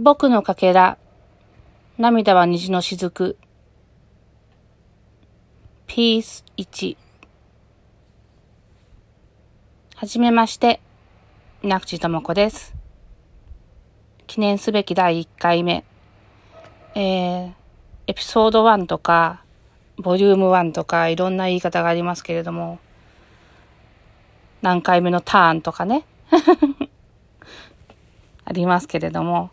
僕のかけら、涙は虹の雫。ピース1。はじめまして、稲口智子です。記念すべき第1回目。えー、エピソード1とか、ボリューム1とか、いろんな言い方がありますけれども、何回目のターンとかね。ありますけれども、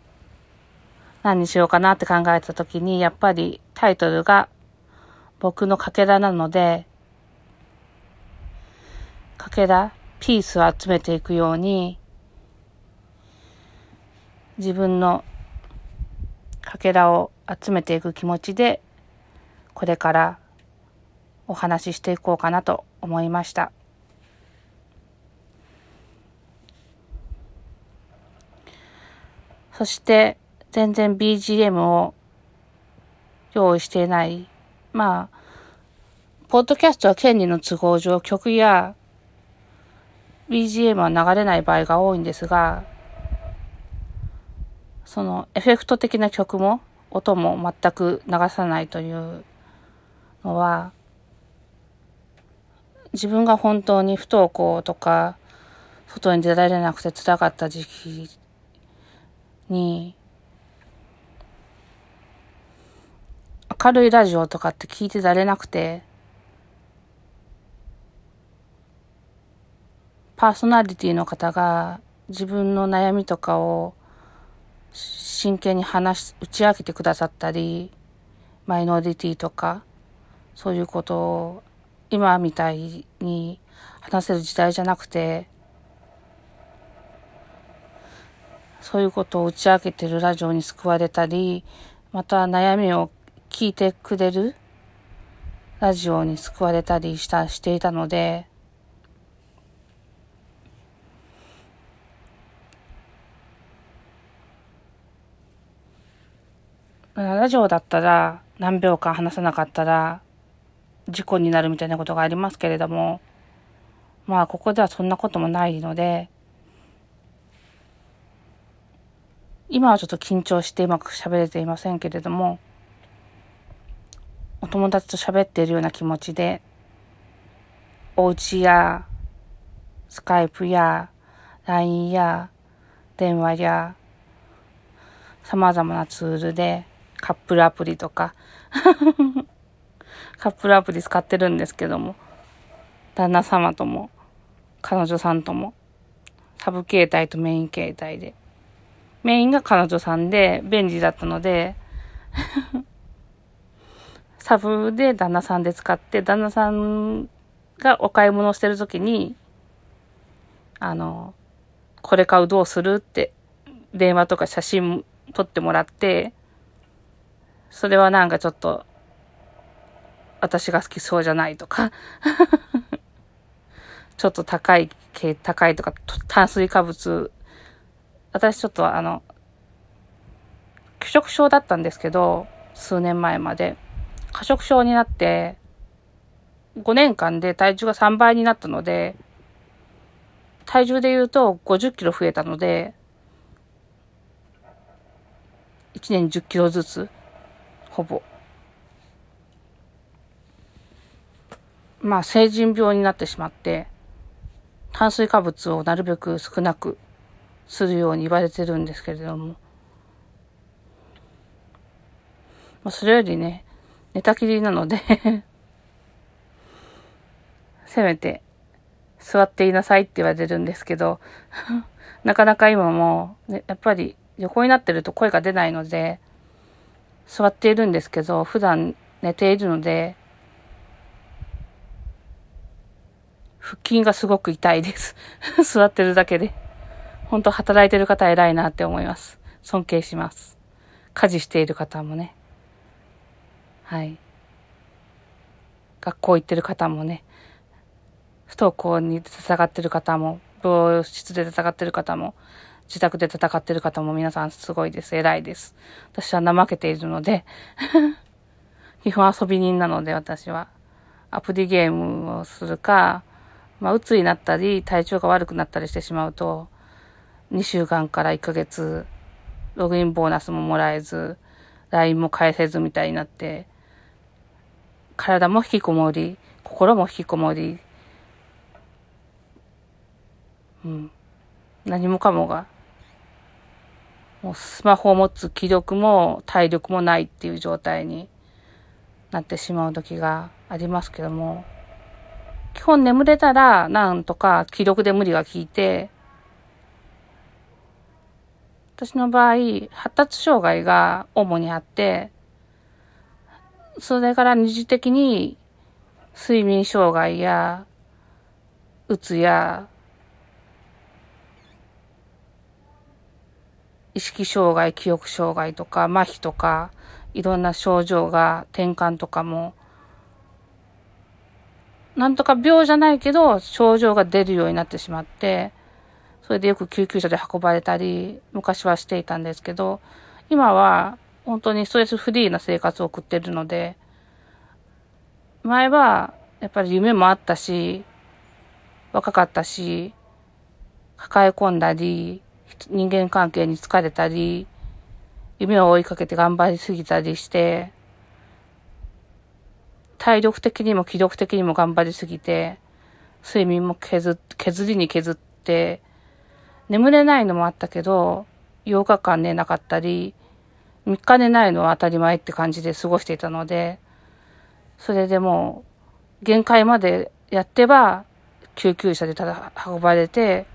何にしようかなって考えたときに、やっぱりタイトルが僕のかけらなので、かけら、ピースを集めていくように、自分のかけらを集めていく気持ちで、これからお話ししていこうかなと思いました。そして、全然 BGM を用意していない。まあ、ポッドキャストは権利の都合上曲や BGM は流れない場合が多いんですが、そのエフェクト的な曲も音も全く流さないというのは、自分が本当に不登校とか、外に出られなくて辛かった時期に、明るいラジオとかって聞いてられなくて、パーソナリティの方が自分の悩みとかを真剣に話し、打ち明けてくださったり、マイノリティとか、そういうことを今みたいに話せる時代じゃなくて、そういうことを打ち明けてるラジオに救われたり、また悩みを聞いてくれる？ラジオに救われたりした、していたので、ラジオだったら何秒間話さなかったら事故になるみたいなことがありますけれども、まあここではそんなこともないので、今はちょっと緊張してうまく喋れていませんけれども、お友達と喋っているような気持ちで、お家や、スカイプや、LINE や、電話や、様々なツールで、カップルアプリとか、カップルアプリ使ってるんですけども、旦那様とも、彼女さんとも、サブ携帯とメイン携帯で、メインが彼女さんで便利だったので、サブで旦那さんで使って、旦那さんがお買い物してるときに、あの、これ買うどうするって、電話とか写真撮ってもらって、それはなんかちょっと、私が好きそうじゃないとか、ちょっと高い系、高いとか、炭水化物、私ちょっとあの、拒食症だったんですけど、数年前まで。過食症になって、5年間で体重が3倍になったので、体重で言うと50キロ増えたので、1年10キロずつ、ほぼ。まあ、成人病になってしまって、炭水化物をなるべく少なくするように言われてるんですけれども。まあ、それよりね、寝たきりなので せめて、座っていなさいって言われるんですけど なかなか今も、ね、やっぱり横になってると声が出ないので、座っているんですけど、普段寝ているので、腹筋がすごく痛いです。座ってるだけで。本当働いてる方偉いなって思います。尊敬します。家事している方もね。はい。学校行ってる方もね。不登校に戦ってる方も、病室で戦ってる方も、自宅で戦ってる方も皆さんすごいです。偉いです。私は怠けているので、基本遊び人なので私は。アプリゲームをするか、まあ、鬱になったり、体調が悪くなったりしてしまうと、2週間から1ヶ月、ログインボーナスももらえず、LINE も返せずみたいになって、体も引きこもり、心も引きこもり、うん。何もかもが、もうスマホを持つ気力も体力もないっていう状態になってしまう時がありますけども、基本眠れたらなんとか気力で無理が効いて、私の場合、発達障害が主にあって、それから二次的に睡眠障害や、うつや、意識障害、記憶障害とか、麻痺とか、いろんな症状が、転換とかも、なんとか病じゃないけど、症状が出るようになってしまって、それでよく救急車で運ばれたり、昔はしていたんですけど、今は本当にストレスフリーな生活を送ってるので、前はやっぱり夢もあったし、若かったし、抱え込んだり、人間関係に疲れたり、夢を追いかけて頑張りすぎたりして、体力的にも気力的にも頑張りすぎて、睡眠も削、削りに削って、眠れないのもあったけど、8日間寝なかったり、3日寝ないのは当たり前って感じで過ごしていたので、それでもう、限界までやってば、救急車でただ運ばれて、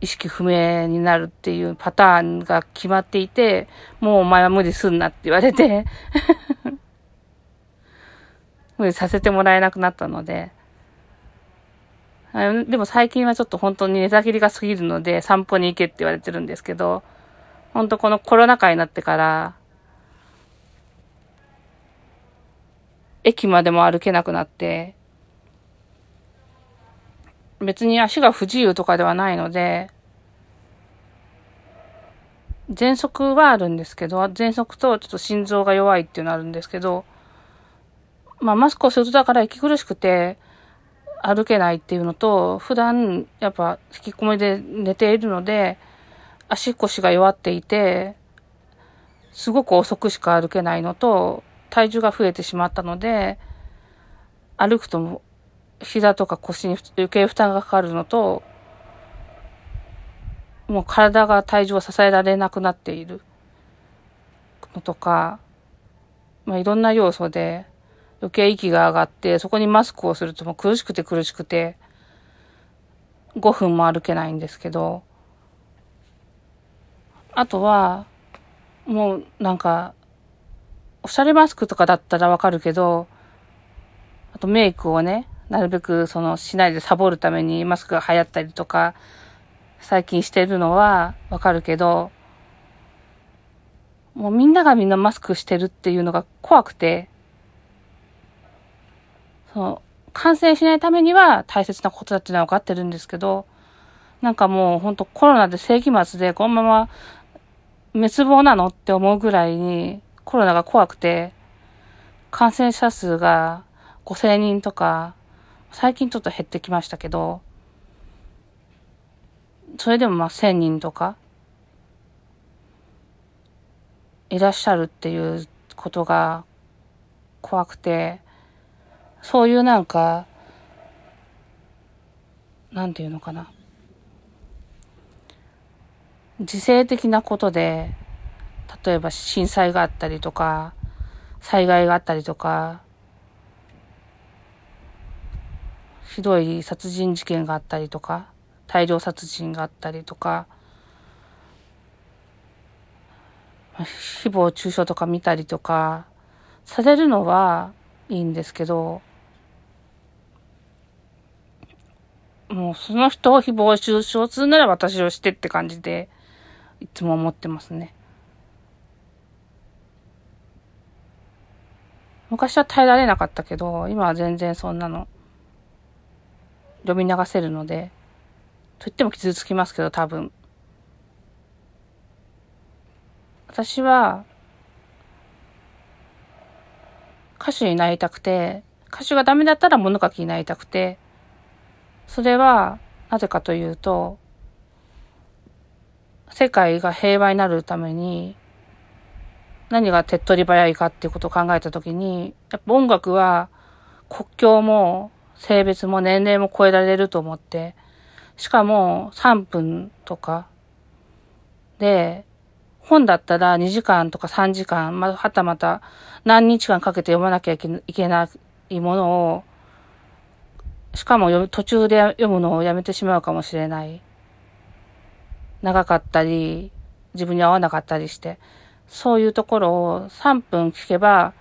意識不明になるっていうパターンが決まっていて、もうお前は無理すんなって言われて 無理させてもらえなくなったので、でも最近はちょっと本当に寝たきりが過ぎるので散歩に行けって言われてるんですけど、本当このコロナ禍になってから、駅までも歩けなくなって、別に足が不自由とかではないので、喘息はあるんですけど、喘息とちょっと心臓が弱いっていうのあるんですけど、まあマスクをするとだから息苦しくて歩けないっていうのと、普段やっぱ引きこもりで寝ているので、足腰が弱っていて、すごく遅くしか歩けないのと、体重が増えてしまったので、歩くとも膝とか腰に余計負担がかかるのと、もう体が体重を支えられなくなっているのとか、まあいろんな要素で余計息が上がって、そこにマスクをするともう苦しくて苦しくて、5分も歩けないんですけど、あとは、もうなんか、おしゃれマスクとかだったらわかるけど、あとメイクをね、なるべくそのしないでサボるためにマスクが流行ったりとか、最近してるのはわかるけど、もうみんながみんなマスクしてるっていうのが怖くて、その、感染しないためには大切なことだっていうのは分かってるんですけど、なんかもうほんとコロナで世紀末でこのまま滅亡なのって思うぐらいにコロナが怖くて、感染者数が5000人とか、最近ちょっと減ってきましたけど、それでもまあ1000人とか、いらっしゃるっていうことが怖くて、そういうなんか、なんていうのかな。自制的なことで、例えば震災があったりとか、災害があったりとか、ひどい殺人事件があったりとか、大量殺人があったりとか、誹謗中傷とか見たりとか、されるのはいいんですけど、もうその人を誹謗中傷するなら私をしてって感じで、いつも思ってますね。昔は耐えられなかったけど、今は全然そんなの、読み流せるので、と言っても傷つきますけど、多分。私は、歌手になりたくて、歌手がダメだったら物書きになりたくて、それは、なぜかというと、世界が平和になるために、何が手っ取り早いかっていうことを考えたときに、やっぱ音楽は国境も性別も年齢も超えられると思って、しかも3分とかで、本だったら2時間とか3時間、まはたまた何日間かけて読まなきゃいけないものを、しかも途中で読むのをやめてしまうかもしれない。長かったり、自分に合わなかったりして、そういうところを3分聞けば、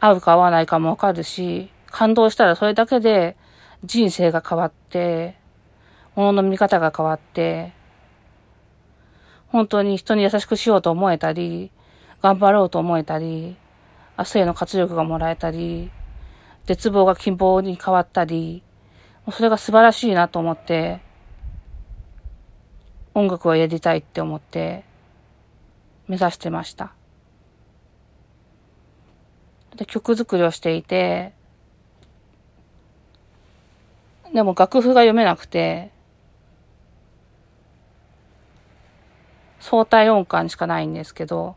合うか合わないかもわかるし、感動したらそれだけで人生が変わって、物の見方が変わって、本当に人に優しくしようと思えたり、頑張ろうと思えたり、明日への活力がもらえたり、絶望が希望に変わったり、それが素晴らしいなと思って、音楽をやりたいって思って、目指してました。で、曲作りをしていて、でも楽譜が読めなくて、相対音感しかないんですけど、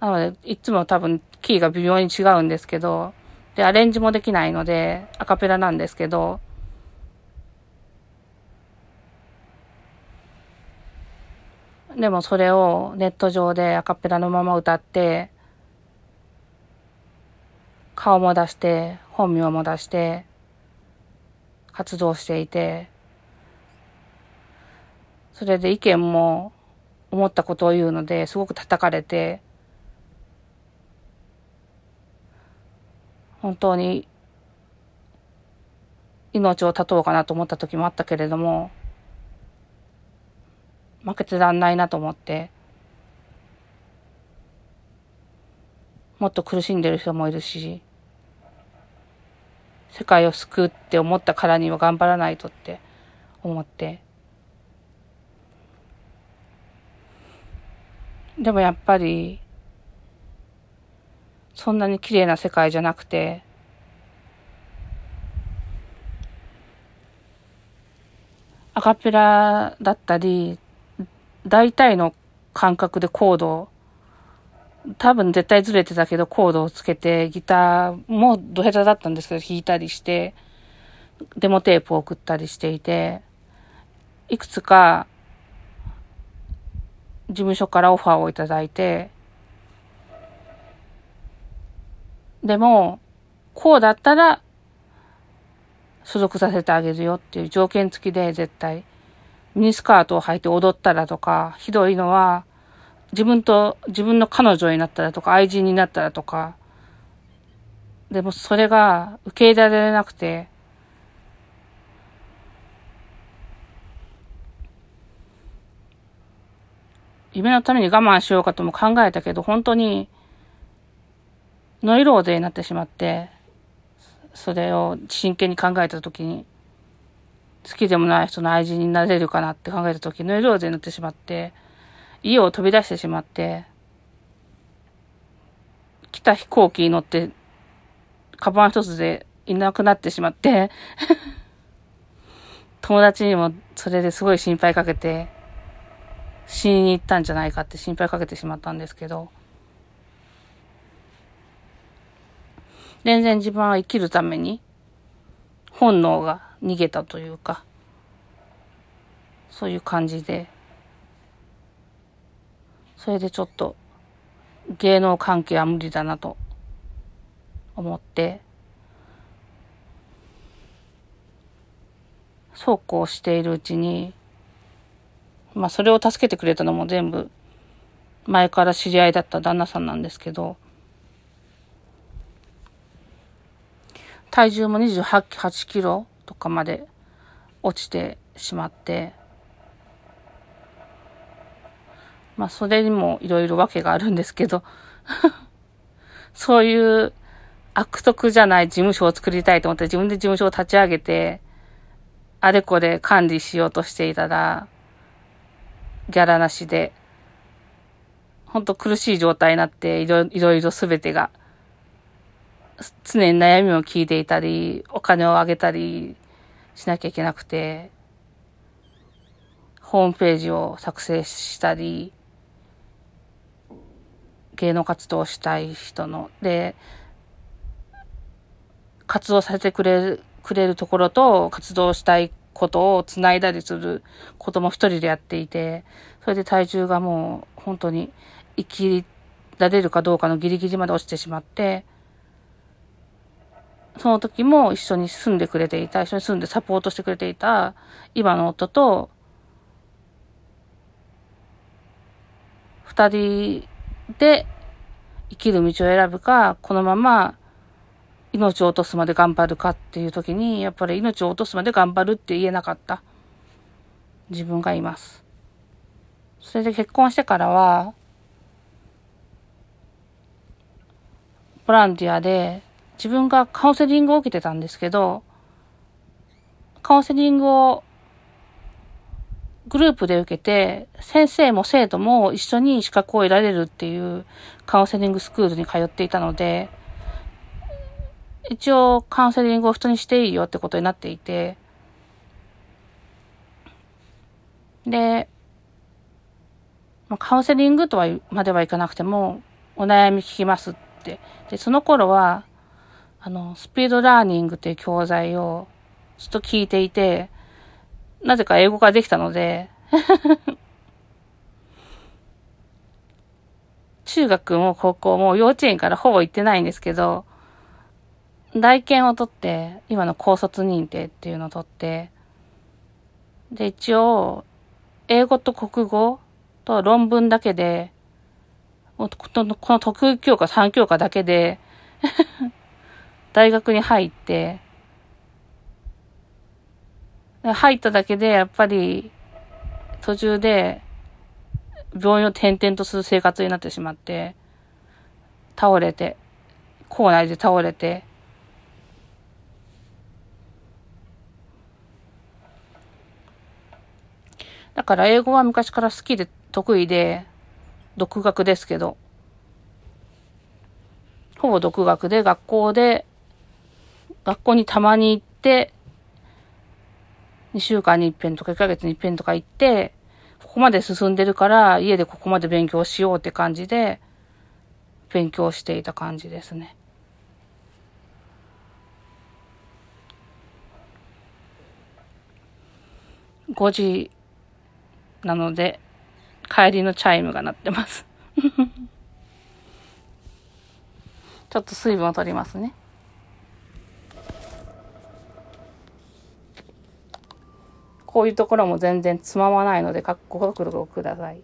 なので、いつも多分キーが微妙に違うんですけど、で、アレンジもできないので、アカペラなんですけど、でもそれをネット上でアカペラのまま歌って、顔も出して、本名も出して、活動していて、それで意見も思ったことを言うので、すごく叩かれて、本当に命を絶とうかなと思った時もあったけれども、負けてらんないなと思って、もっと苦しんでる人もいるし、世界を救うって思ったからには頑張らないとって思って。でもやっぱり、そんなに綺麗な世界じゃなくて、アカペラだったり、大体の感覚でコード、多分絶対ずれてたけどコードをつけてギターもドヘタだったんですけど弾いたりして、デモテープを送ったりしていて、いくつか事務所からオファーをいただいて、でも、こうだったら所属させてあげるよっていう条件付きで絶対。ミニスカートを履いて踊ったらとか、ひどいのは、自分と、自分の彼女になったらとか、愛人になったらとか、でもそれが受け入れられなくて、夢のために我慢しようかとも考えたけど、本当に、ノイローゼになってしまって、それを真剣に考えたときに、好きでもない人の愛人になれるかなって考えた時、ノイローゼになってしまって、家を飛び出してしまって、来た飛行機に乗って、カバン一つでいなくなってしまって 友達にもそれですごい心配かけて、死にに行ったんじゃないかって心配かけてしまったんですけど、全然自分は生きるために、本能が逃げたというか、そういう感じで、それでちょっと芸能関係は無理だなと思って、そうこうしているうちに、まあそれを助けてくれたのも全部前から知り合いだった旦那さんなんですけど、体重も28 8キロとかまで落ちてしまって、まあそれにもいろいろ訳があるんですけど そういう悪徳じゃない事務所を作りたいと思って自分で事務所を立ち上げて、あれこれ管理しようとしていたら、ギャラなしで、ほんと苦しい状態になって、いろいろいろすべてが常に悩みを聞いていたり、お金をあげたりしなきゃいけなくて、ホームページを作成したり、芸能活動をしたい人の、で、活動させてくれる、くれるところと活動したいことを繋いだりすることも一人でやっていて、それで体重がもう本当に生きられるかどうかのギリギリまで落ちてしまって、その時も一緒に住んでくれていた、一緒に住んでサポートしてくれていた今の夫と、二人で生きる道を選ぶか、このまま命を落とすまで頑張るかっていう時に、やっぱり命を落とすまで頑張るって言えなかった自分がいます。それで結婚してからは、ボランティアで自分がカウンセリングを受けてたんですけど、カウンセリングをグループで受けて、先生も生徒も一緒に資格を得られるっていうカウンセリングスクールに通っていたので、一応カウンセリングを人にしていいよってことになっていて、で、まあ、カウンセリングとはまではいかなくても、お悩み聞きますって。で、その頃は、あの、スピードラーニングっていう教材をずっと聞いていて、なぜか英語ができたので 中学も高校も幼稚園からほぼ行ってないんですけど、大検を取って、今の高卒認定っていうのを取って、で、一応、英語と国語と論文だけで、この特技教科3教科だけで大学に入って、入っただけで、やっぱり、途中で、病院を転々とする生活になってしまって、倒れて、校内で倒れて、だから英語は昔から好きで得意で、独学ですけど、ほぼ独学で学校で、学校にたまに行って、2週間に一遍とか1ヶ月に一遍とか行って、ここまで進んでるから家でここまで勉強しようって感じで、勉強していた感じですね。5時なので、帰りのチャイムが鳴ってます ちょっと水分を取りますね。こういうところも全然つままないので、ご覚悟ください。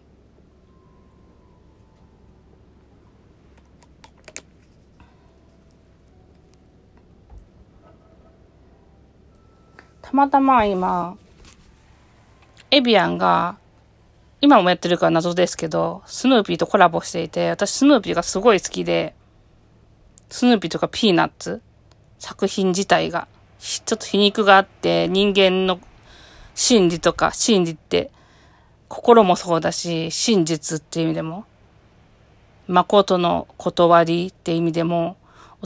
たまたま今、エビアンが今もやってるから謎ですけど、スヌーピーとコラボしていて、私スヌーピーがすごい好きで、スヌーピーとかピーナッツ、作品自体が、ちょっと皮肉があって、人間の真理とか、真理って、心もそうだし、真実っていう意味でも、誠の断りって意味でも、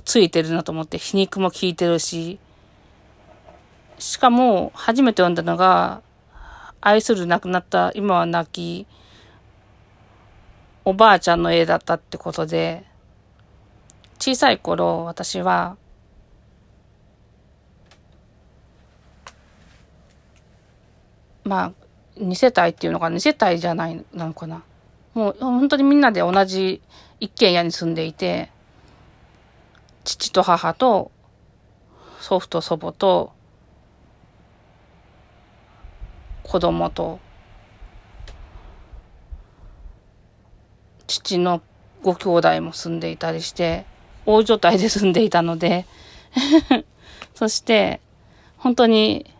ついてるなと思って、皮肉も効いてるし、しかも、初めて読んだのが、愛する亡くなった今は亡きおばあちゃんの絵だったってことで、小さい頃私は、まあ、二世帯っていうのか二世帯じゃないなのかな。もう本当にみんなで同じ一軒家に住んでいて、父と母と祖父と祖母と子供と父のご兄弟も住んでいたりして、大所帯で住んでいたので そして、本当に、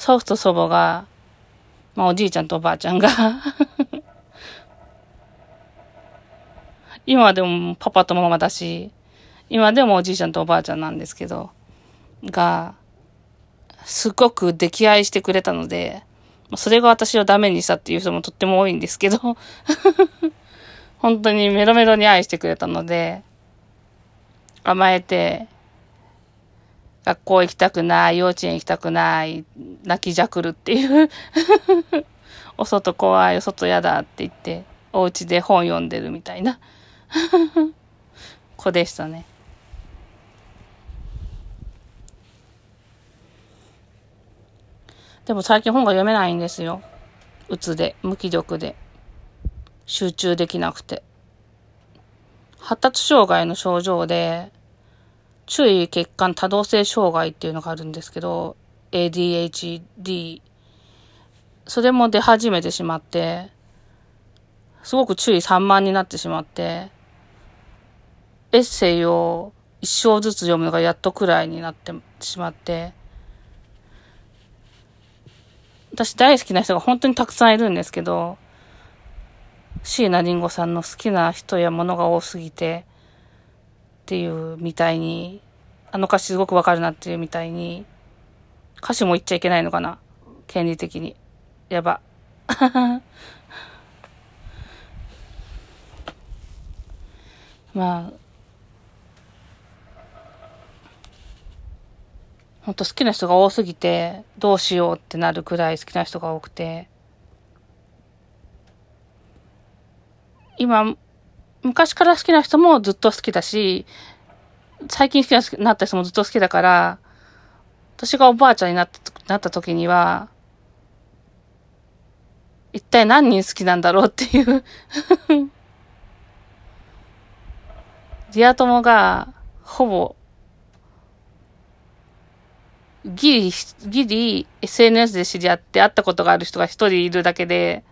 祖父と祖母が、まあおじいちゃんとおばあちゃんが。今でもパパとママだし、今でもおじいちゃんとおばあちゃんなんですけど、が、すごく溺愛してくれたので、それが私をダメにしたっていう人もとっても多いんですけど 本当にメロメロに愛してくれたので、甘えて、学校行きたくない、幼稚園行きたくない、泣きじゃくるっていう お外怖い、お外嫌だって言って、お家で本読んでるみたいな 子でしたね。でも最近本が読めないんですよ。うつで、無気力で。集中できなくて。発達障害の症状で、注意欠陥多動性障害っていうのがあるんですけど、ADHD。それも出始めてしまって、すごく注意散漫になってしまって、エッセイを一章ずつ読むのがやっとくらいになってしまって、私大好きな人が本当にたくさんいるんですけど、椎名林檎さんの好きな人や物が多すぎて、っていうみたいに、あの歌詞すごくわかるなっていうみたいに、歌詞も言っちゃいけないのかな権利的に。やば。まあ、ほんと好きな人が多すぎて、どうしようってなるくらい好きな人が多くて、今、昔から好きな人もずっと好きだし、最近好きになった人もずっと好きだから、私がおばあちゃんになったなった時には、一体何人好きなんだろうっていう。リア友が、ほぼ、ギリ、ギリ SNS で知り合って会ったことがある人が一人いるだけで、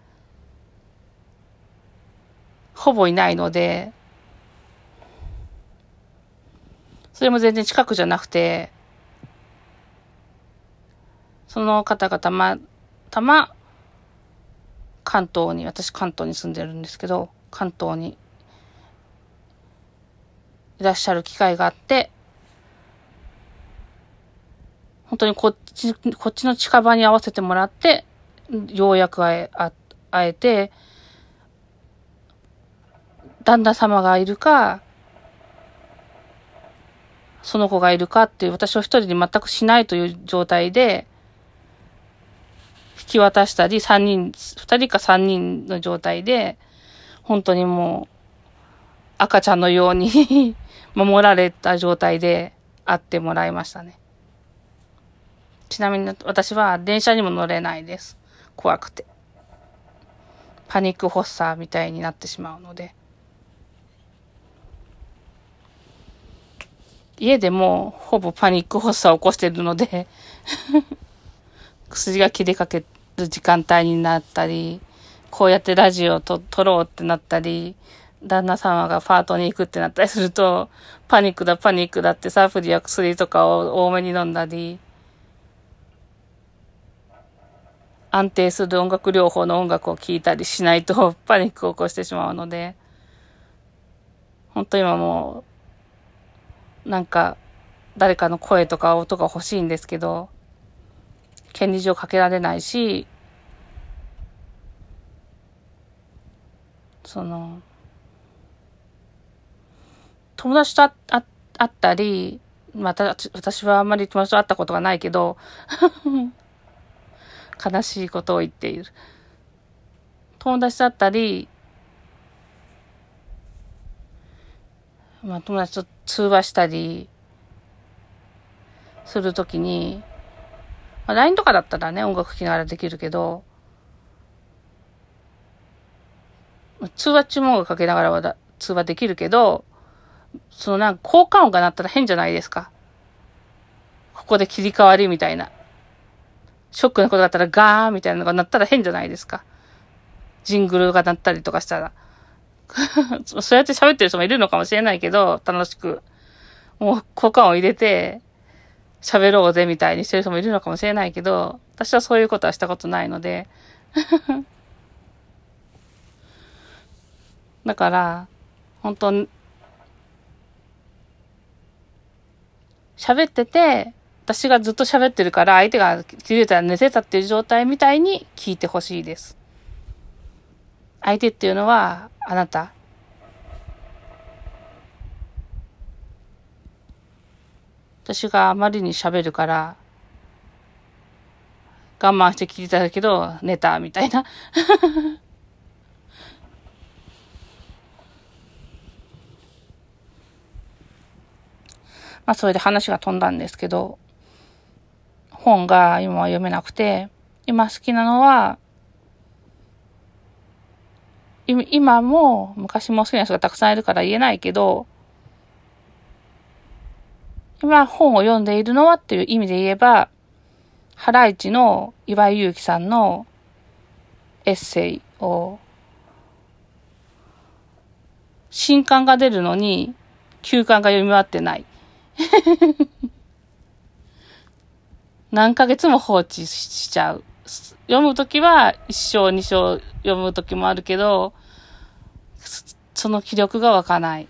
ほぼいないので、それも全然近くじゃなくて、その方がたま、たま、関東に、私関東に住んでるんですけど、関東にいらっしゃる機会があって、本当にこっち、こっちの近場に合わせてもらって、ようやく会え、会えて、旦那様がいるか、その子がいるかっていう、私を一人に全くしないという状態で、引き渡したり、三人、二人か三人の状態で、本当にもう、赤ちゃんのように 守られた状態で会ってもらいましたね。ちなみに私は電車にも乗れないです。怖くて。パニック発作みたいになってしまうので。家でもほぼパニック発作を起こしているので 薬が切れかける時間帯になったり、こうやってラジオをと撮ろうってなったり、旦那様がパートに行くってなったりすると、パニックだ、パニックだってサプリや薬とかを多めに飲んだり、安定する音楽療法の音楽を聴いたりしないとパニックを起こしてしまうので、本当今もう、なんか、誰かの声とか音が欲しいんですけど、権利上かけられないし、その、友達と会ったり、また、私はあんまり友達と会ったことがないけど 悲しいことを言っている。友達だったり、まあ友達と通話したりするときに、まあ、LINE とかだったらね、音楽聴きながらできるけど、通話中も音楽かけながらは通話できるけど、そのなんか効果音が鳴ったら変じゃないですか。ここで切り替わりみたいな。ショックなことだったらガーみたいなのが鳴ったら変じゃないですか。ジングルが鳴ったりとかしたら。そうやって喋ってる人もいるのかもしれないけど、楽しく。もう効果を入れて、喋ろうぜみたいにしてる人もいるのかもしれないけど、私はそういうことはしたことないので。だから、本当喋ってて、私がずっと喋ってるから、相手が気づいたら寝てたっていう状態みたいに聞いてほしいです。相手っていうのは、あなた？私があまりに喋るから、我慢して聞いたけど、寝た、みたいな。まあ、それで話が飛んだんですけど、本が今は読めなくて、今好きなのは、今も昔も好きな人がたくさんいるから言えないけど、今本を読んでいるのはっていう意味で言えば、ハライチの岩井祐樹さんのエッセイを、新刊が出るのに、休刊が読み終わってない。何ヶ月も放置しちゃう。読むときは一章二章読むときもあるけど、その気力が湧かない。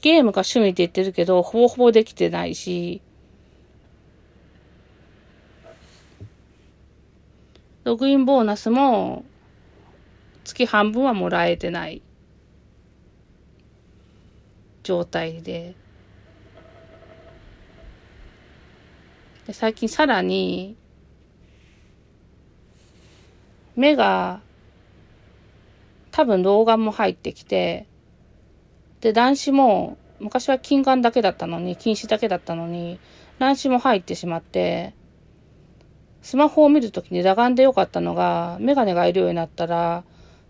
ゲームが趣味って言ってるけど、ほぼほぼできてないし、ログインボーナスも月半分はもらえてない状態で。で最近さらに目が多分老眼も入ってきてで、卵子も、昔は金眼だけだったのに、禁止だけだったのに、卵子も入ってしまって、スマホを見るときに裸眼でよかったのが、メガネがいるようになったら、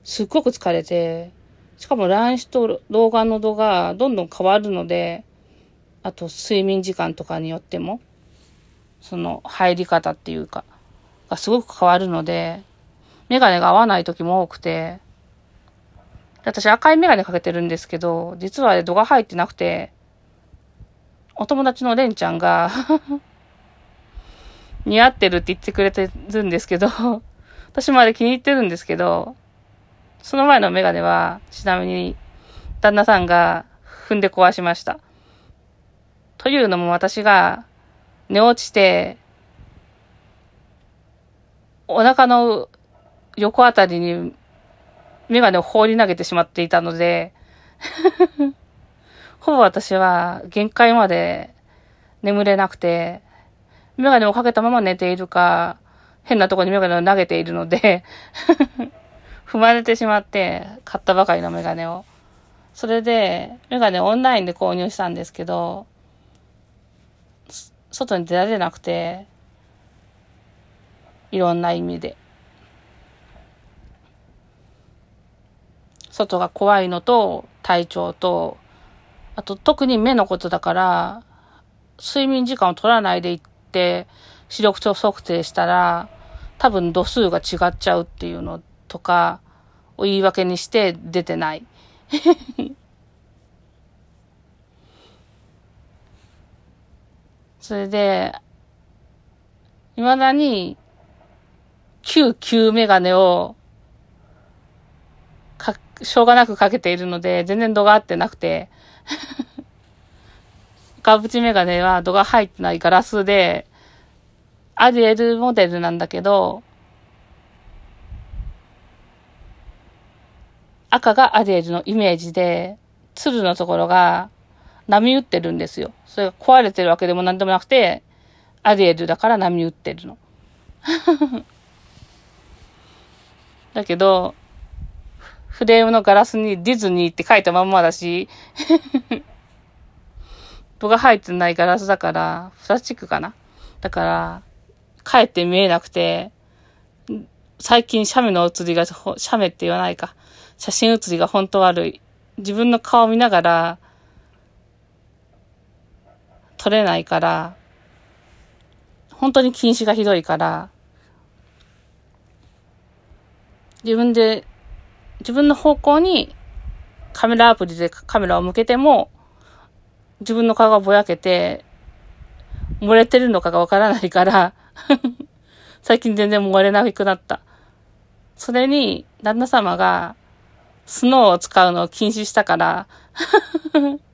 すっごく疲れて、しかも卵子と老眼の度がどんどん変わるので、あと睡眠時間とかによっても、その入り方っていうか、がすごく変わるので、メガネが合わない時も多くて、私赤いメガネかけてるんですけど、実は度が入ってなくて、お友達のレンちゃんが 似合ってるって言ってくれてるんですけど、私まで気に入ってるんですけど、その前のメガネは、ちなみに、旦那さんが踏んで壊しました。というのも私が寝落ちて、お腹の横あたりにメガネを放り投げてしまっていたので ほぼ私は限界まで眠れなくて、メガネをかけたまま寝ているか、変なとこにメガネを投げているので踏まれてしまって、買ったばかりのメガネを。それで、メガネオンラインで購入したんですけど、外に出られなくて、いろんな意味で。外が怖いのと、体調と、あと特に目のことだから、睡眠時間を取らないでいって、視力調測定したら、多分度数が違っちゃうっていうのとか、を言い訳にして出てない。それで、未だに、旧旧メガネをかしょうがなくかけているので、全然度が合ってなくて、カブチメガネは度が入ってないガラスで、アリエルモデルなんだけど、赤がアリエルのイメージで、鶴のところが波打ってるんですよ。それが壊れてるわけでもなんでもなくて、アリエルだから波打ってるの。だけど、フレームのガラスにディズニーって書いたまんまだし、戸が入ってないガラスだから、プラスチックかなだから、かえって見えなくて、最近写メの写りが、写メって言わないか。写真写りが本当悪い。自分の顔を見ながら、撮れないから、本当に近視がひどいから、自分で自分の方向にカメラアプリでカメラを向けても、自分の顔がぼやけて、漏れてるのかがわからないから 最近全然漏れなくなった。それに、旦那様が、スノーを使うのを禁止したから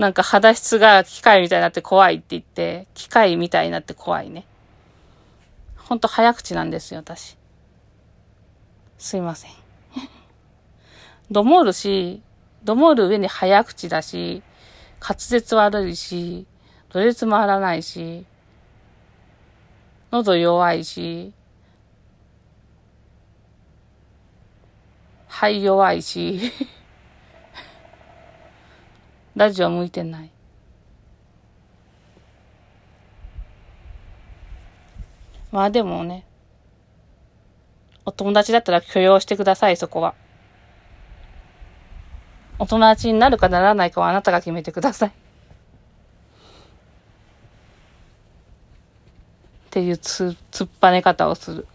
なんか肌質が機械みたいになって怖いって言って、機械みたいになって怖いね。ほんと早口なんですよ、私。すいません。どもるし、どもる上に早口だし、滑舌悪いし、ろれつ回らないし、喉弱いし、肺弱いし、ラジオ向いてない。まあでもね、お友達だったら許容してください、そこは。お友達になるかならないかはあなたが決めてください。っていうつ、突っぱね方をする。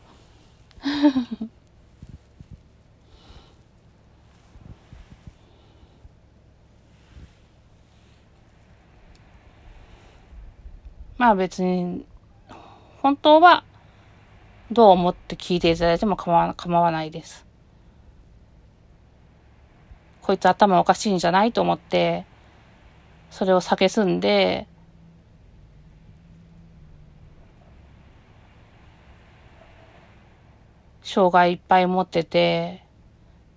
まあ別に、本当は、どう思って聞いていただいても構わ構わないです。こいつ頭おかしいんじゃないと思って、それを蔑んで、障害いっぱい持ってて、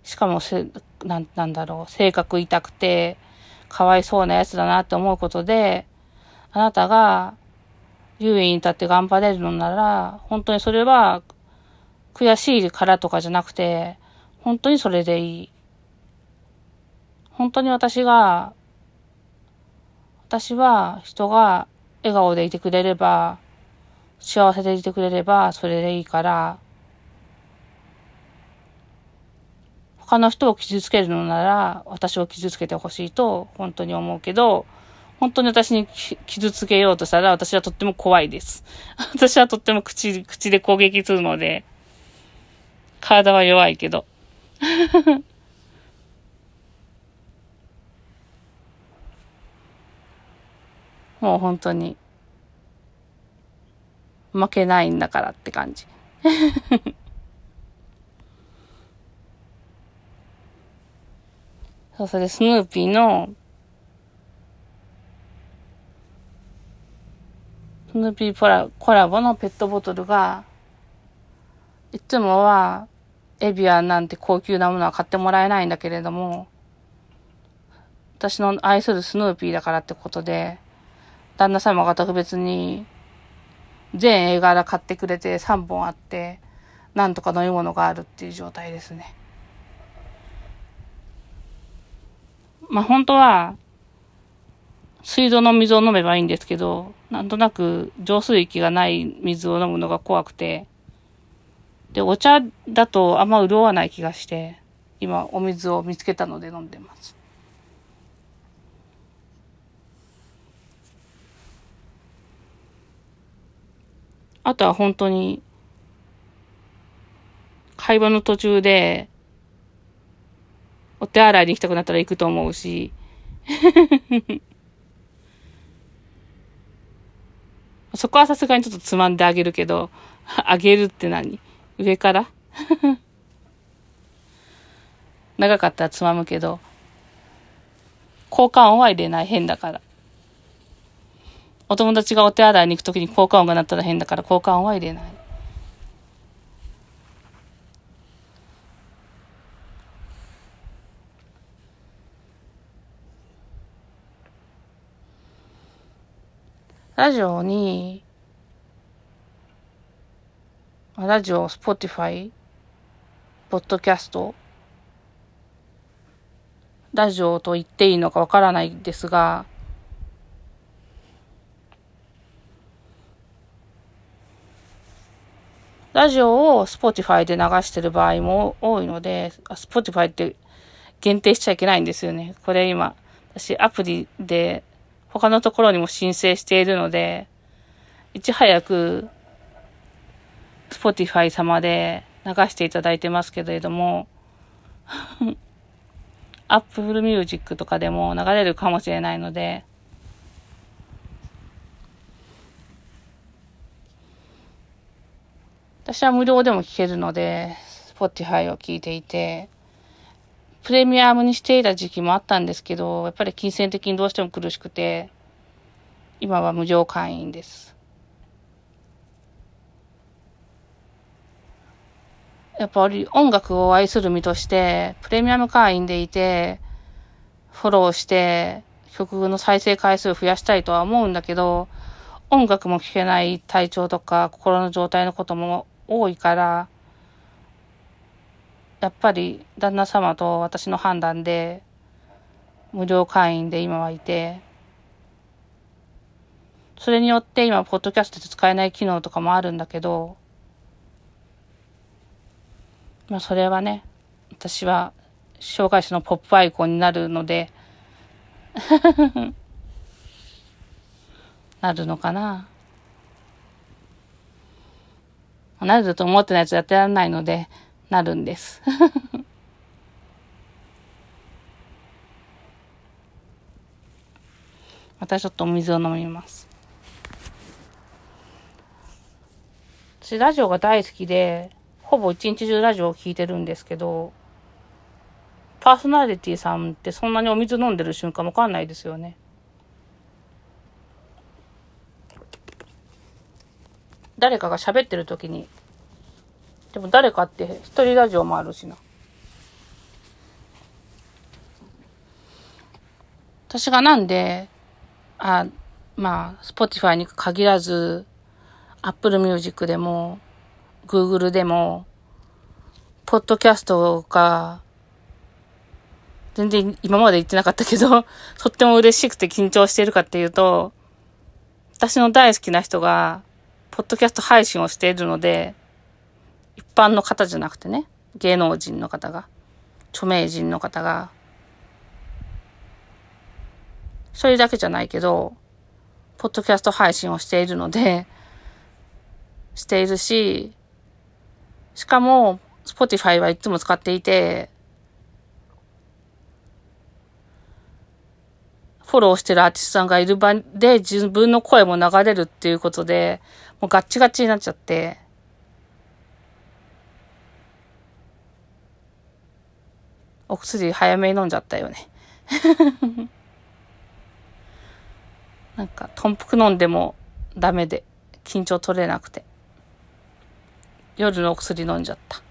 しかもせ、なん、なんだろう、性格痛くて、かわいそうなやつだなって思うことで、あなたが優位に立って頑張れるのなら、本当にそれは悔しいからとかじゃなくて、本当にそれでいい。本当に私が、私は人が笑顔でいてくれれば、幸せでいてくれれば、それでいいから、他の人を傷つけるのなら、私を傷つけてほしいと、本当に思うけど、本当に私に傷つけようとしたら、私はとっても怖いです。私はとっても口、口で攻撃するので、体は弱いけど。もう本当に、負けないんだからって感じ。そう、それでスヌーピーのヌーピーコラボのペットボトルが、いつもは、エビアンなんて高級なものは買ってもらえないんだけれども、私の愛するスヌーピーだからってことで、旦那様が特別に、全映画ら買ってくれて3本あって、なんとか飲み物があるっていう状態ですね。まあ本当は、水道の水を飲めばいいんですけど、なんとなく浄水器がない水を飲むのが怖くて、で、お茶だとあんま潤わない気がして、今お水を見つけたので飲んでます。あとは本当に、会話の途中で、お手洗いに行きたくなったら行くと思うし、そこはさすがにちょっとつまんであげるけど、あげるって何？上から？長かったらつまむけど、交換音は入れない変だから。お友達がお手洗いに行くときに交換音が鳴ったら変だから交換音は入れない。ラジオに、ラジオ、スポティファイ、ポッドキャスト、ラジオと言っていいのかわからないですが、ラジオをスポティファイで流してる場合も多いので、スポティファイって限定しちゃいけないんですよね。これ今、私アプリで他のところにも申請しているので、いち早く、Spotify 様で流していただいてますけれども、Apple Music とかでも流れるかもしれないので、私は無料でも聴けるので、Spotify を聞いていて、プレミアムにしていた時期もあったんですけど、やっぱり金銭的にどうしても苦しくて、今は無料会員です。やっぱり音楽を愛する身として、プレミアム会員でいて、フォローして、曲の再生回数を増やしたいとは思うんだけど、音楽も聴けない体調とか心の状態のことも多いから、やっぱり旦那様と私の判断で、無料会員で今はいて、それによって今、ポッドキャストで使えない機能とかもあるんだけど、まあそれはね、私は障害者のポップアイコンになるので なるのかな。なると思ってないやつやってらんないので、なるんです。またちょっとお水を飲みます。私、ラジオが大好きで、ほぼ一日中ラジオを聴いてるんですけど、パーソナリティさんってそんなにお水飲んでる瞬間わかんないですよね。誰かが喋ってる時に、でも誰かって一人ラジオもあるしな。私がなんで、あ、まあ、Spotify に限らず、Apple Music でも、Google でも、ポッドキャストが全然今まで言ってなかったけど、とっても嬉しくて緊張してるかっていうと、私の大好きな人が、ポッドキャスト配信をしているので、一般の方じゃなくてね、芸能人の方が、著名人の方が、それだけじゃないけど、ポッドキャスト配信をしているので、しているし、しかも、Spotify はいつも使っていて、フォローしてるアーティストさんがいる場で自分の声も流れるっていうことで、もうガッチガチになっちゃって、お薬早めに飲んじゃったよね。なんか、豚腹飲んでもダメで、緊張取れなくて。夜のお薬飲んじゃった。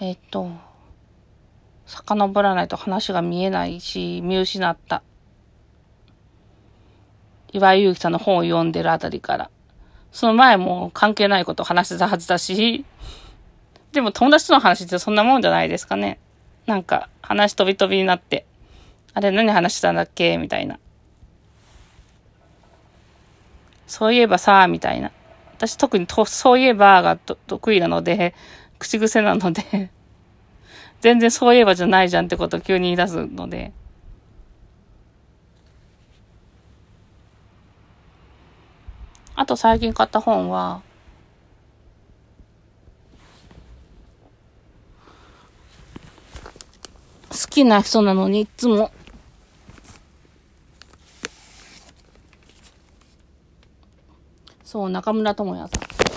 えっ、と、遡らないと話が見えないし、見失った。岩井祐樹さんの本を読んでるあたりから。その前も関係ないことを話してたはずだし、でも友達との話ってそんなもんじゃないですかね。なんか話飛び飛びになって、あれ何話したんだっけ？みたいな。そういえばさ、みたいな。私特にと、そういえばが得意なので、口癖なので全然そういえばじゃないじゃんってことを急に言い出すので。あと最近買った本は、好きな人なのにいつもそう、中村智也さん。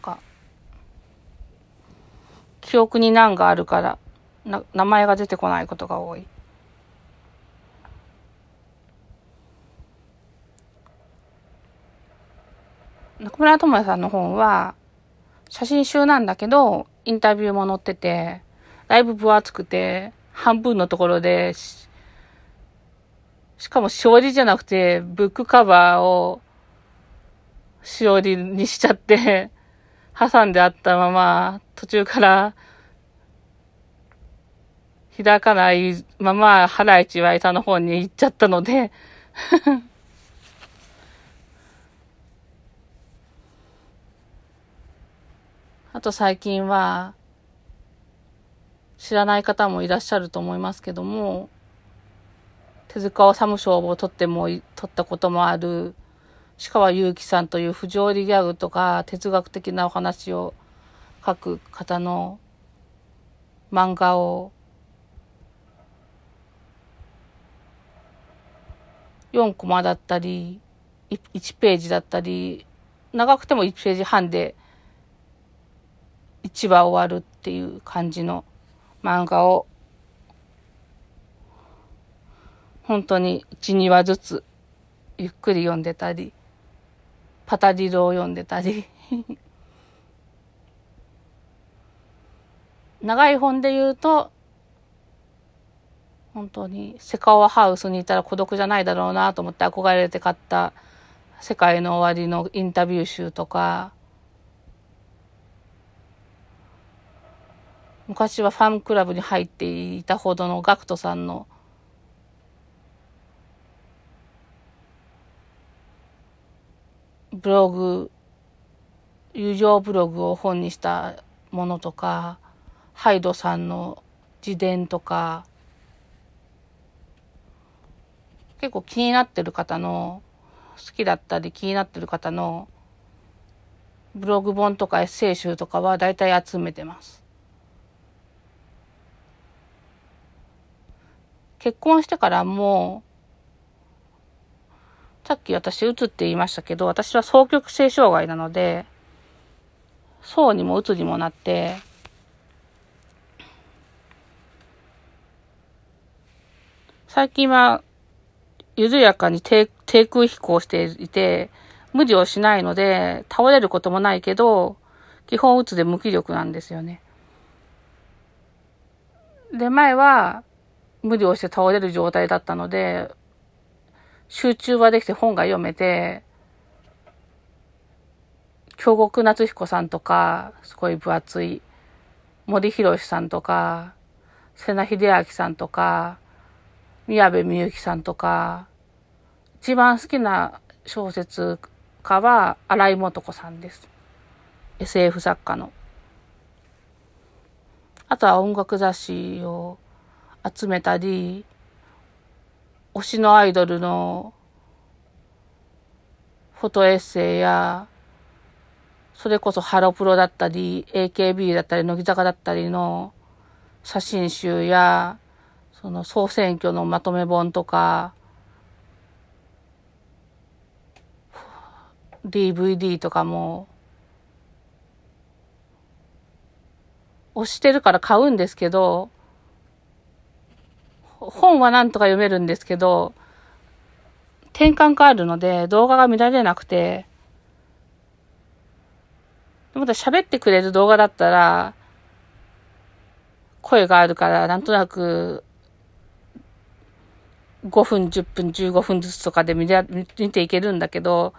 か、記憶に難があるから、な、名前が出てこないことが多い。中村智也さんの本は、写真集なんだけど、インタビューも載ってて、だいぶ分厚くて、半分のところで、しかもしおりじゃなくて、ブックカバーをしおりにしちゃって挟んであったまま、途中から開かないまま、原市岩井さんの方に行っちゃったので。あと最近は、知らない方もいらっしゃると思いますけども、手塚治虫賞を取っても、取ったこともある、鹿川祐希さんという不条理ギャグとか哲学的なお話を書く方の漫画を4コマだったり、1ページだったり、長くても1ページ半で1話終わるっていう感じの漫画を本当に1、2話ずつゆっくり読んでたり、パタリロを読んでたり。長い本で言うと、本当にセカオワハウスにいたら孤独じゃないだろうなと思って憧れて買った世界の終わりのインタビュー集とか、昔はファンクラブに入っていたほどのガクトさんのブログ、友情ブログを本にしたものとか、ハイドさんの自伝とか、結構気になってる方の、好きだったり気になってる方のブログ本とかエッセイ集とかは大体集めてます。結婚してからもう、さっき私、うつって言いましたけど、私は双極性障害なので、層にもうつにもなって、最近は、緩やかに低空飛行していて、無理をしないので、倒れることもないけど、基本うつで無気力なんですよね。で、前は、無理をして倒れる状態だったので、集中はできて本が読めて、京極夏彦さんとか、すごい分厚い、森博さんとか、瀬名秀明さんとか、宮部みゆきさんとか、一番好きな小説家は荒井素子さんです。SF 作家の。あとは音楽雑誌を集めたり、推しのアイドルのフォトエッセイや、それこそハロプロだったり、AKB だったり、乃木坂だったりの写真集や、その総選挙のまとめ本とか、DVD とかも、押してるから買うんですけど、本はなんとか読めるんですけど、転換があるので動画が見られなくて、また喋ってくれる動画だったら、声があるからなんとなく5分、10分、15分ずつとかで見見ていけるんだけど、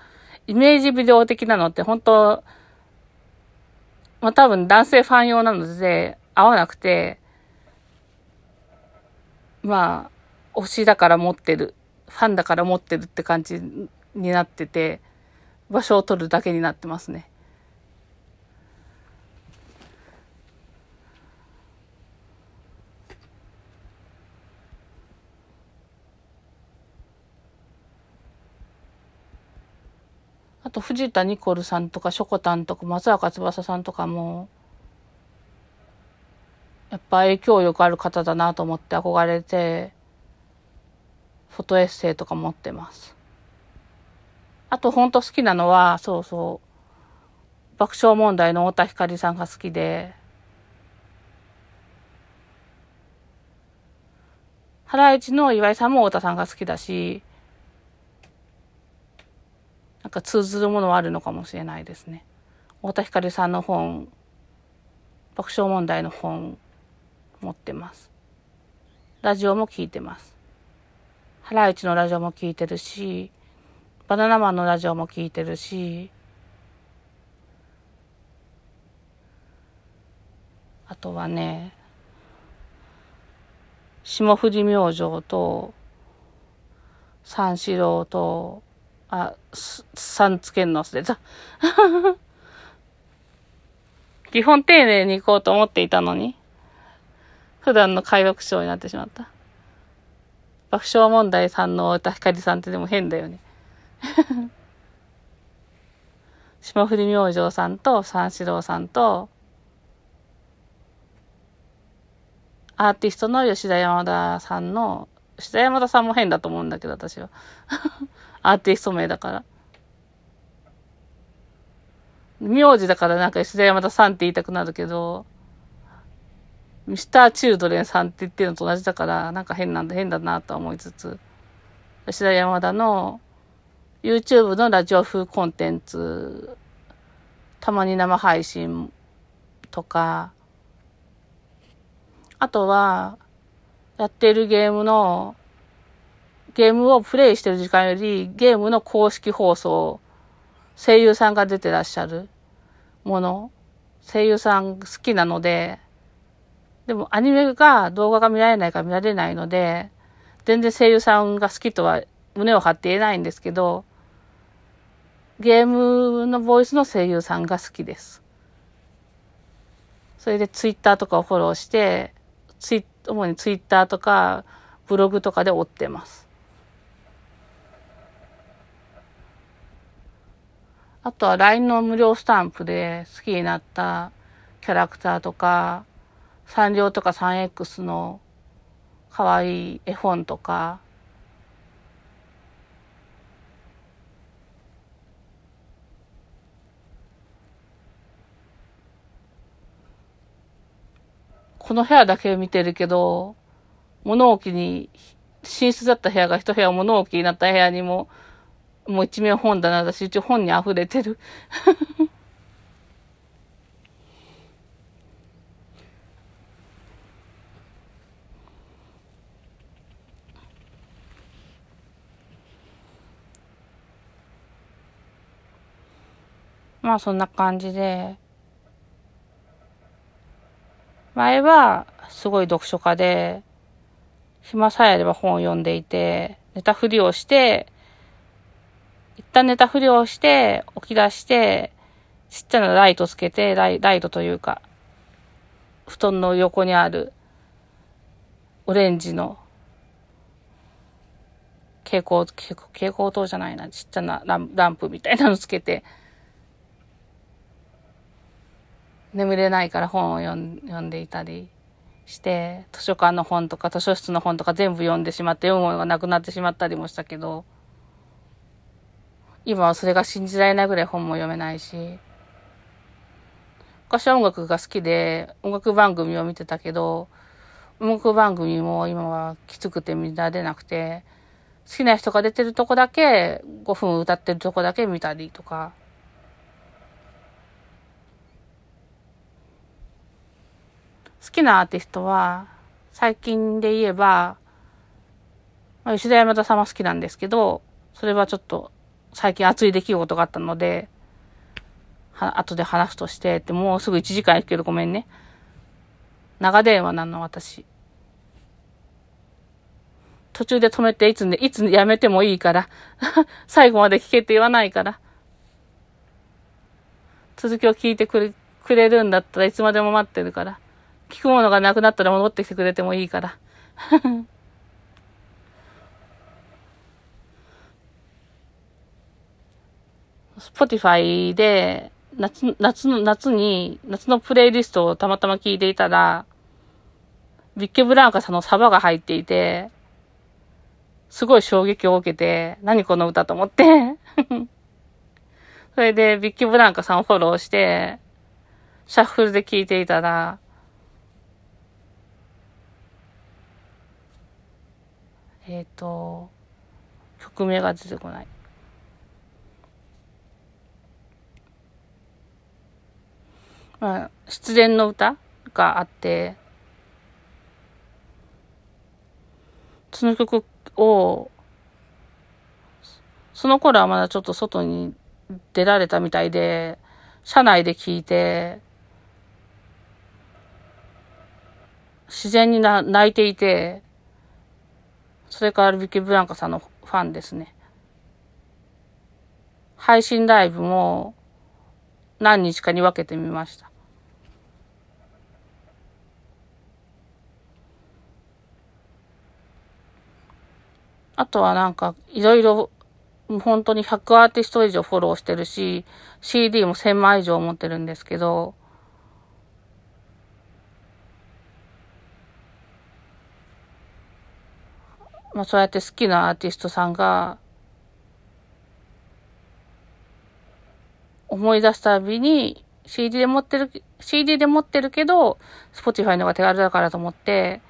イメージビデオ的なのって本当、まあ多分男性ファン用なので合わなくて、まあ、推しだから持ってる、ファンだから持ってるって感じになってて、場所を取るだけになってますね。あと藤田ニコルさんとかしょこたんとか松坂翼さんとかも、やっぱ影響力ある方だなと思って憧れて、フォトエッセイとか持ってます。あとほんと好きなのは、そうそう、爆笑問題の太田光さんが好きで、ハライチの岩井さんも太田さんが好きだし、なんか通ずるものはあるのかもしれないですね。太田光さんの本、爆笑問題の本持ってます。ラジオも聞いてます。ハライチのラジオも聞いてるし、バナナマンのラジオも聞いてるし、あとはね、霜降り明星と、三四郎と、あ、さんつけんの忘れた。基本丁寧に行こうと思っていたのに。普段の会話口調になってしまった。爆笑問題さんの歌光さんってでも変だよね。霜降り明星さんと三四郎さんと、アーティストの吉田山田さんの下山田さんも変だと思うんだけど、私は。アーティスト名だから。名字だからなんか下山田さんって言いたくなるけど、ミスターチュードレンさんって言ってるのと同じだから、なんか変なんだ、変だなと思いつつ、吉田山田の YouTube のラジオ風コンテンツ、たまに生配信とか、あとは、やってるゲームの、ゲームをプレイしてる時間より、ゲームの公式放送、声優さんが出てらっしゃるもの、声優さん好きなので、でもアニメが動画が見られないか見られないので、全然声優さんが好きとは胸を張って言えないんですけど、ゲームのボイスの声優さんが好きです。それでツイッターとかをフォローして、ツイ主にツイッターとかブログとかで追ってます。あとは LINE の無料スタンプで好きになったキャラクターとか、サンリオとか 3X の可愛い絵本とか、この部屋だけ見てるけど、物置に、寝室だった部屋が一部屋物置になった部屋にも、もう一面本棚だし、一応本に溢れてる。まあそんな感じで、前はすごい読書家で、暇さえあれば本を読んでいて、寝たふりをして、一旦寝たふりをして、起き出して、ちっちゃなライトつけて、ライライトというか、布団の横にある、オレンジの、蛍光、蛍光灯じゃないな、ちっちゃなランランプみたいなのつけて、眠れないから本を読んでいたりして、図書館の本とか図書室の本とか全部読んでしまって読むものがなくなってしまったりもしたけど、今はそれが信じられないぐらい本も読めないし、昔は音楽が好きで音楽番組を見てたけど、音楽番組も今はきつくて見られなくて、好きな人が出てるとこだけ5分歌ってるとこだけ見たりとか、好きなアーティストは、最近で言えば、まあ、吉田山田さんは好きなんですけど、それはちょっと最近熱い出来事があったので、は、後で話すとしてって、もうすぐ1時間行くけどごめんね。長電話なの、私。途中で止めて、いつね、いつやめてもいいから。最後まで聞けって言わないから。続きを聞いてくれ、くれるんだったらいつまでも待ってるから。聞くものがなくなったら戻ってきてくれてもいいから。スポティファイで、夏、夏の、夏に、夏のプレイリストをたまたま聞いていたら、ビッケブランカさんのサバが入っていて、すごい衝撃を受けて、何この歌と思って それで、ビッケブランカさんをフォローして、シャッフルで聞いていたら、えっ、ー、と、曲名が出てこない。まあ、失恋の歌があって、その曲を、その頃はまだちょっと外に出られたみたいで、車内で聴いて、自然にな泣いていて、それからビキブランカさんのファンですね。配信ライブも何日かに分けてみました。あとはなんか、いろいろ、本当に100アーティスト以上フォローしてるし、CD も1000枚以上持ってるんですけど、まあそうやって好きなアーティストさんが、思い出すたびに CD で持ってる、CD で持ってるけど、Spotify の方が手軽だからと思って、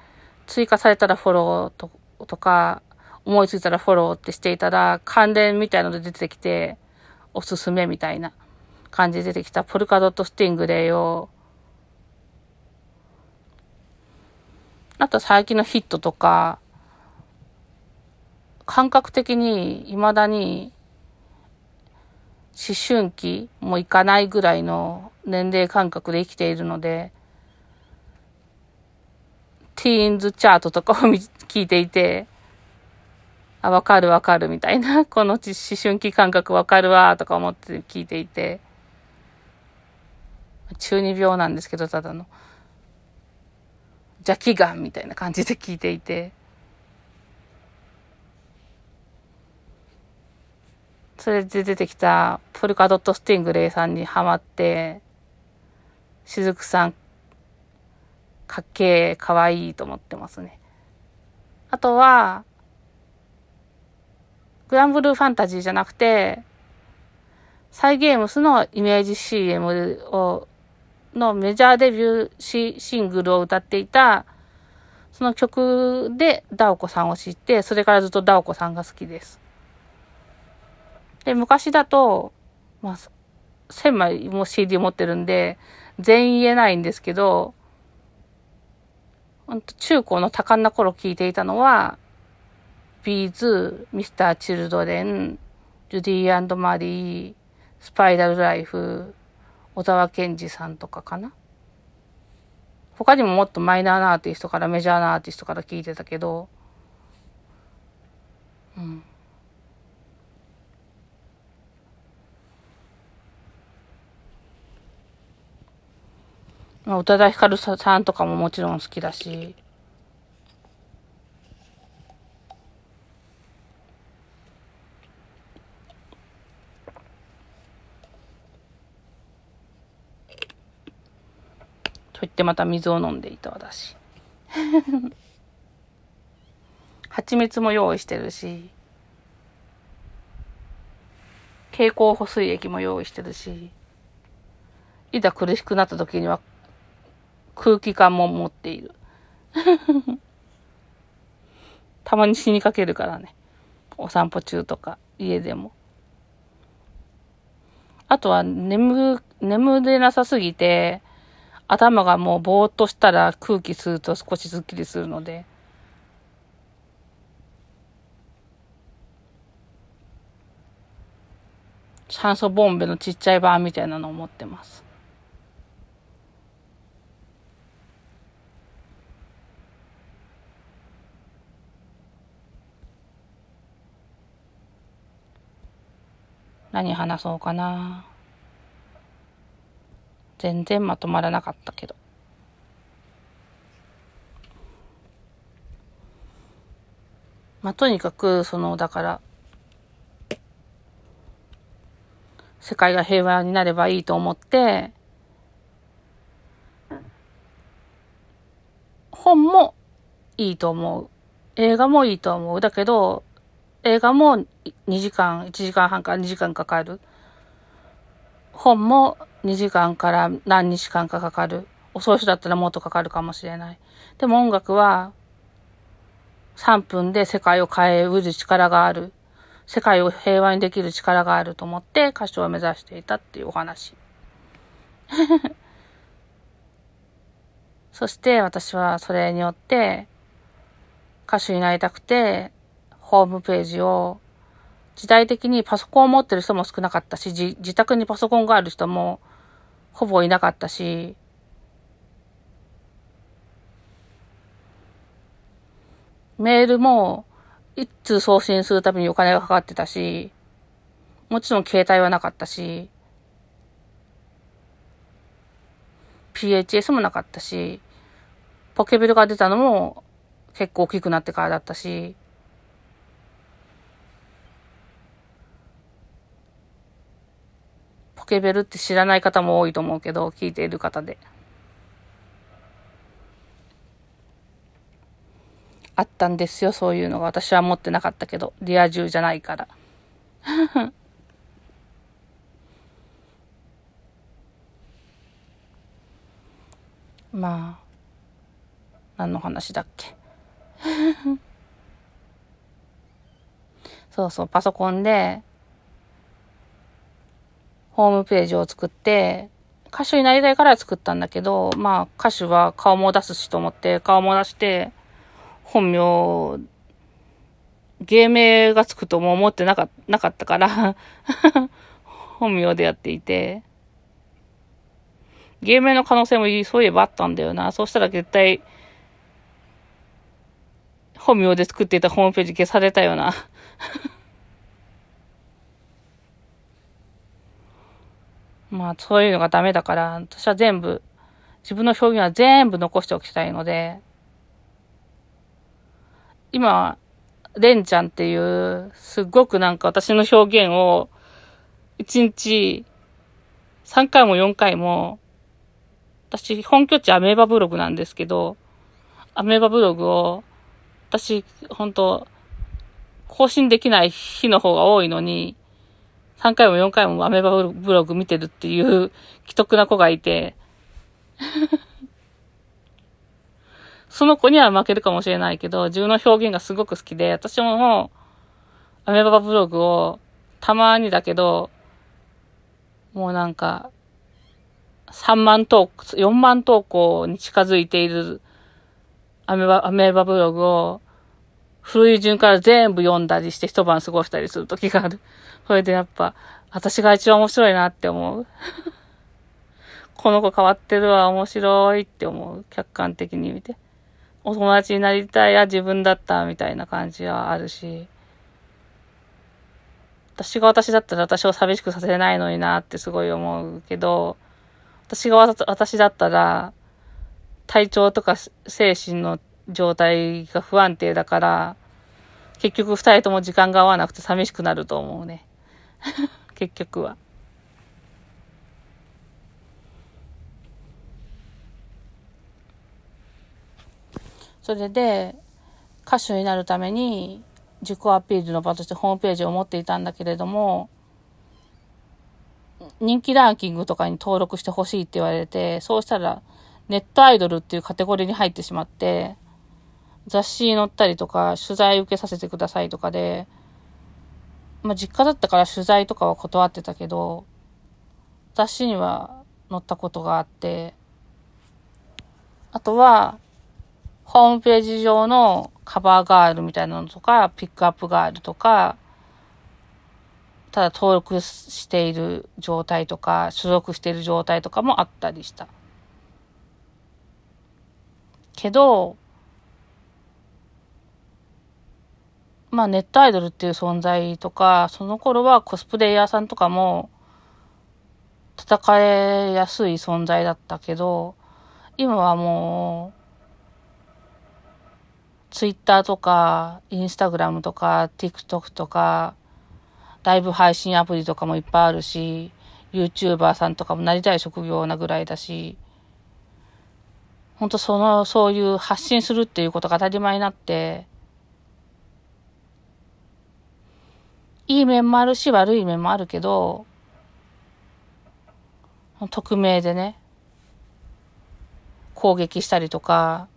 追加されたらフォローととか、思いついたらフォローってしていたら、関連みたいので出てきて、おすすめみたいな感じで出てきた。ポルカドットスティングレイを、あと最近のヒットとか、感覚的に未だに思春期もいかないぐらいの年齢感覚で生きているので、ティーンズチャートとかを聞いていて、あ、わかるわかるみたいな、この思春期感覚わかるわとか思って聞いていて、中二病なんですけど、ただの。邪気眼みたいな感じで聞いていて、それで出てきたポルカドットスティングレイさんにハマって、しずくさん、かっけえ、かわいいと思ってますね。あとは、グランブルーファンタジーじゃなくて、サイゲームスのイメージ CM を、のメジャーデビューシシングルを歌っていた、その曲でダオコさんを知って、それからずっとダオコさんが好きです。で、昔だと、まあ、1000枚も CD 持ってるんで、全員言えないんですけど、中高の多感な頃聞いていたのは、ビーズ、ミスター・チルドレン、ジュディマリー、スパイラルライフ、小沢健二さんとかかな。他にももっとマイナーなアーティストからメジャーなアーティストから聞いてたけど、うん。まあ、宇多田ヒカルさんとかももちろん好きだし、と言ってまた水を飲んでいた私。蜂蜜も用意してるし、蛍光補水液も用意してるし、いざ苦しくなった時には空気感も持っている。たまに死にかけるからね。お散歩中とか、家でも。あとは、眠、眠れなさすぎて、頭がもうぼーっとしたら空気吸うと少しスッキリするので、酸素ボンベのちっちゃい版みたいなのを持ってます。何話そうかな。全然まとまらなかったけど。まあ、とにかく、その、だから、世界が平和になればいいと思って、本もいいと思う。映画もいいと思う。だけど、映画も2時間、1時間半から2時間かかる。本も2時間から何日間かかかる。遅い人だったらもっとかかるかもしれない。でも音楽は3分で世界を変えうる力がある。世界を平和にできる力があると思って歌手を目指していたっていうお話。そして私はそれによって歌手になりたくてホームページを、時代的にパソコンを持ってる人も少なかったし、自宅にパソコンがある人もほぼいなかったし、メールも一通送信するたびにお金がかかってたし、もちろん携帯はなかったし、PHS もなかったし、ポケベルが出たのも結構大きくなってからだったし、ケベルって知らない方も多いと思うけど、聞いている方で。あったんですよ、そういうのが。私は持ってなかったけど、リア充じゃないから。まあ、何の話だっけ？そうそう、パソコンで、ホームページを作って、歌手になりたいから作ったんだけど、まあ歌手は顔も出すしと思って顔も出して、本名、芸名がつくとも思ってなかなかったから 本名でやっていて、芸名の可能性もそういえばあったんだよな。そうしたら絶対、本名で作っていたホームページ消されたよなまあ、そういうのがダメだから、私は全部、自分の表現は全部残しておきたいので、今、レンちゃんっていう、すっごくなんか私の表現を、1日3回も4回も、私、本拠地アメーバブログなんですけど、アメーバブログを、私、本当更新できない日の方が多いのに、3回も4回もアメバブログ見てるっていう既得な子がいて、その子には負けるかもしれないけど、自分の表現がすごく好きで、私ももう、アメバブログをたまにだけど、もうなんか、3万投稿、4万投稿に近づいているアメバ、アメバブログを、古い順から全部読んだりして一晩過ごしたりする時がある。それでやっぱ、私が一番面白いなって思う。この子変わってるわ、面白いって思う。客観的に見て。お友達になりたいや自分だったみたいな感じはあるし。私が私だったら私を寂しくさせないのになってすごい思うけど、私が私だったら、体調とか精神の状態が不安定だから、結局二人とも時間が合わなくて寂しくなると思うね。結局は。それで、歌手になるために自己アピールの場としてホームページを持っていたんだけれども、人気ランキングとかに登録してほしいって言われて、そうしたらネットアイドルっていうカテゴリーに入ってしまって、雑誌に載ったりとか、取材受けさせてくださいとかで、まあ、実家だったから取材とかは断ってたけど、雑誌には載ったことがあって、あとは、ホームページ上のカバーガールみたいなのとか、ピックアップガールとか、ただ登録している状態とか、所属している状態とかもあったりした。けど、まあネットアイドルっていう存在とか、その頃はコスプレイヤーさんとかも戦えやすい存在だったけど、今はもう、ツイッターとか、インスタグラムとか、TikTok とか、ライブ配信アプリとかもいっぱいあるし、YouTuber さんとかもなりたい職業なぐらいだし、本当その、そういう発信するっていうことが当たり前になって、いい面もあるし悪い面もあるけど、匿名でね、攻撃したりとか、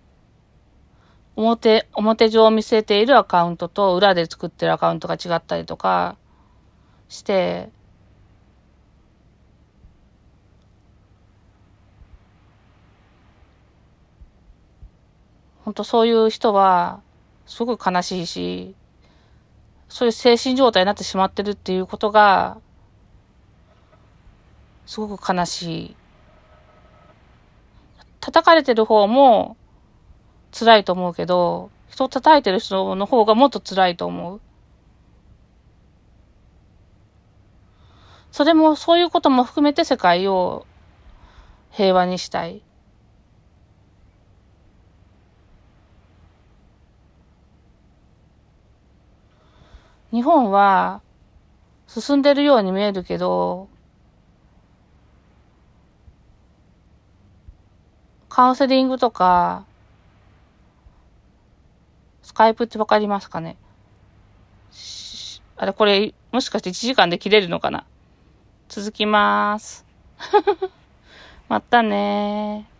表、表上を見せているアカウントと裏で作ってるアカウントが違ったりとかして、本当そういう人は、すごく悲しいし、そういう精神状態になってしまってるっていうことが、すごく悲しい。叩かれてる方も辛いと思うけど、人を叩いてる人の方がもっと辛いと思う。それも、そういうことも含めて世界を平和にしたい。日本は進んでるように見えるけど、カウンセリングとか、スカイプってわかりますかね？あれ、これ、もしかして1時間で切れるのかな？続きまーす。またねー。